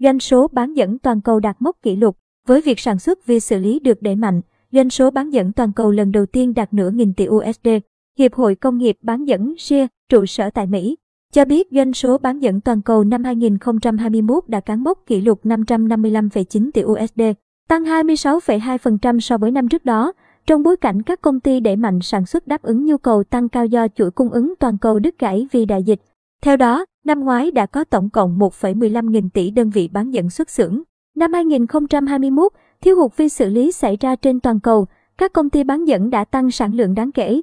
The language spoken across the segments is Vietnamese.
doanh số bán dẫn toàn cầu đạt mốc kỷ lục. Với việc sản xuất vi xử lý được đẩy mạnh, doanh số bán dẫn toàn cầu lần đầu tiên đạt nửa nghìn tỷ USD. Hiệp hội Công nghiệp bán dẫn SEA, trụ sở tại Mỹ, cho biết doanh số bán dẫn toàn cầu năm 2021 đã cán mốc kỷ lục 555,9 tỷ USD, tăng 26,2% so với năm trước đó, trong bối cảnh các công ty đẩy mạnh sản xuất đáp ứng nhu cầu tăng cao do chuỗi cung ứng toàn cầu đứt gãy vì đại dịch. Theo đó, năm ngoái đã có tổng cộng 1,15 nghìn tỷ đơn vị bán dẫn xuất xưởng. Năm 2021, thiếu hụt vi xử lý xảy ra trên toàn cầu, các công ty bán dẫn đã tăng sản lượng đáng kể,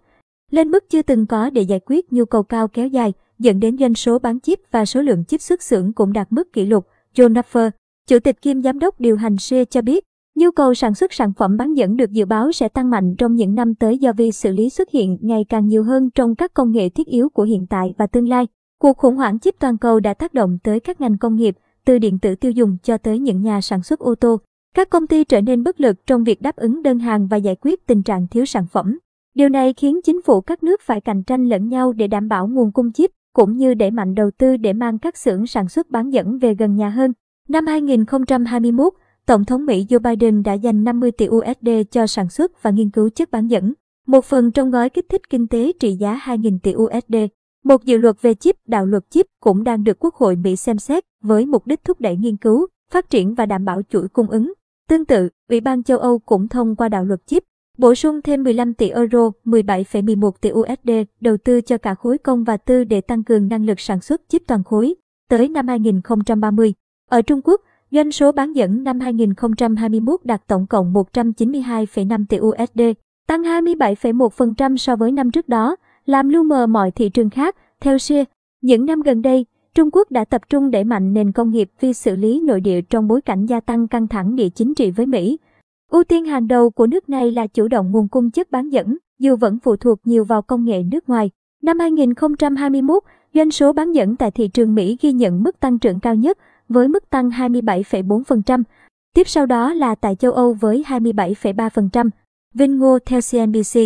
lên mức chưa từng có để giải quyết nhu cầu cao kéo dài, dẫn đến doanh số bán chip và số lượng chip xuất xưởng cũng đạt mức kỷ lục. John Naffer, Chủ tịch kiêm giám đốc điều hành SEA cho biết, nhu cầu sản xuất sản phẩm bán dẫn được dự báo sẽ tăng mạnh trong những năm tới do vi xử lý xuất hiện ngày càng nhiều hơn trong các công nghệ thiết yếu của hiện tại và tương lai. Cuộc khủng hoảng chip toàn cầu đã tác động tới các ngành công nghiệp, từ điện tử tiêu dùng cho tới những nhà sản xuất ô tô. Các công ty trở nên bất lực trong việc đáp ứng đơn hàng và giải quyết tình trạng thiếu sản phẩm. Điều này khiến chính phủ các nước phải cạnh tranh lẫn nhau để đảm bảo nguồn cung chip, cũng như đẩy mạnh đầu tư để mang các xưởng sản xuất bán dẫn về gần nhà hơn. Năm 2021, Tổng thống Mỹ Joe Biden đã dành 50 tỷ USD cho sản xuất và nghiên cứu chất bán dẫn, một phần trong gói kích thích kinh tế trị giá 2.000 tỷ USD. Một dự luật về chip, đạo luật chip cũng đang được Quốc hội Mỹ xem xét với mục đích thúc đẩy nghiên cứu, phát triển và đảm bảo chuỗi cung ứng. Tương tự, Ủy ban châu Âu cũng thông qua đạo luật chip, bổ sung thêm 15 tỷ euro, 17,11 tỷ USD đầu tư cho cả khối công và tư để tăng cường năng lực sản xuất chip toàn khối tới năm 2030. Ở Trung Quốc, doanh số bán dẫn năm 2021 đạt tổng cộng 192,5 tỷ USD, tăng 27,1% so với năm trước đó, làm lu mờ mọi thị trường khác. Theo Xie, những năm gần đây, Trung Quốc đã tập trung đẩy mạnh nền công nghiệp phi xử lý nội địa trong bối cảnh gia tăng căng thẳng địa chính trị với Mỹ. Ưu tiên hàng đầu của nước này là chủ động nguồn cung chất bán dẫn, dù vẫn phụ thuộc nhiều vào công nghệ nước ngoài. Năm 2021, doanh số bán dẫn tại thị trường Mỹ ghi nhận mức tăng trưởng cao nhất với mức tăng 27,4%. Tiếp sau đó là tại châu Âu với 27,3%. Vinh Ngô theo CNBC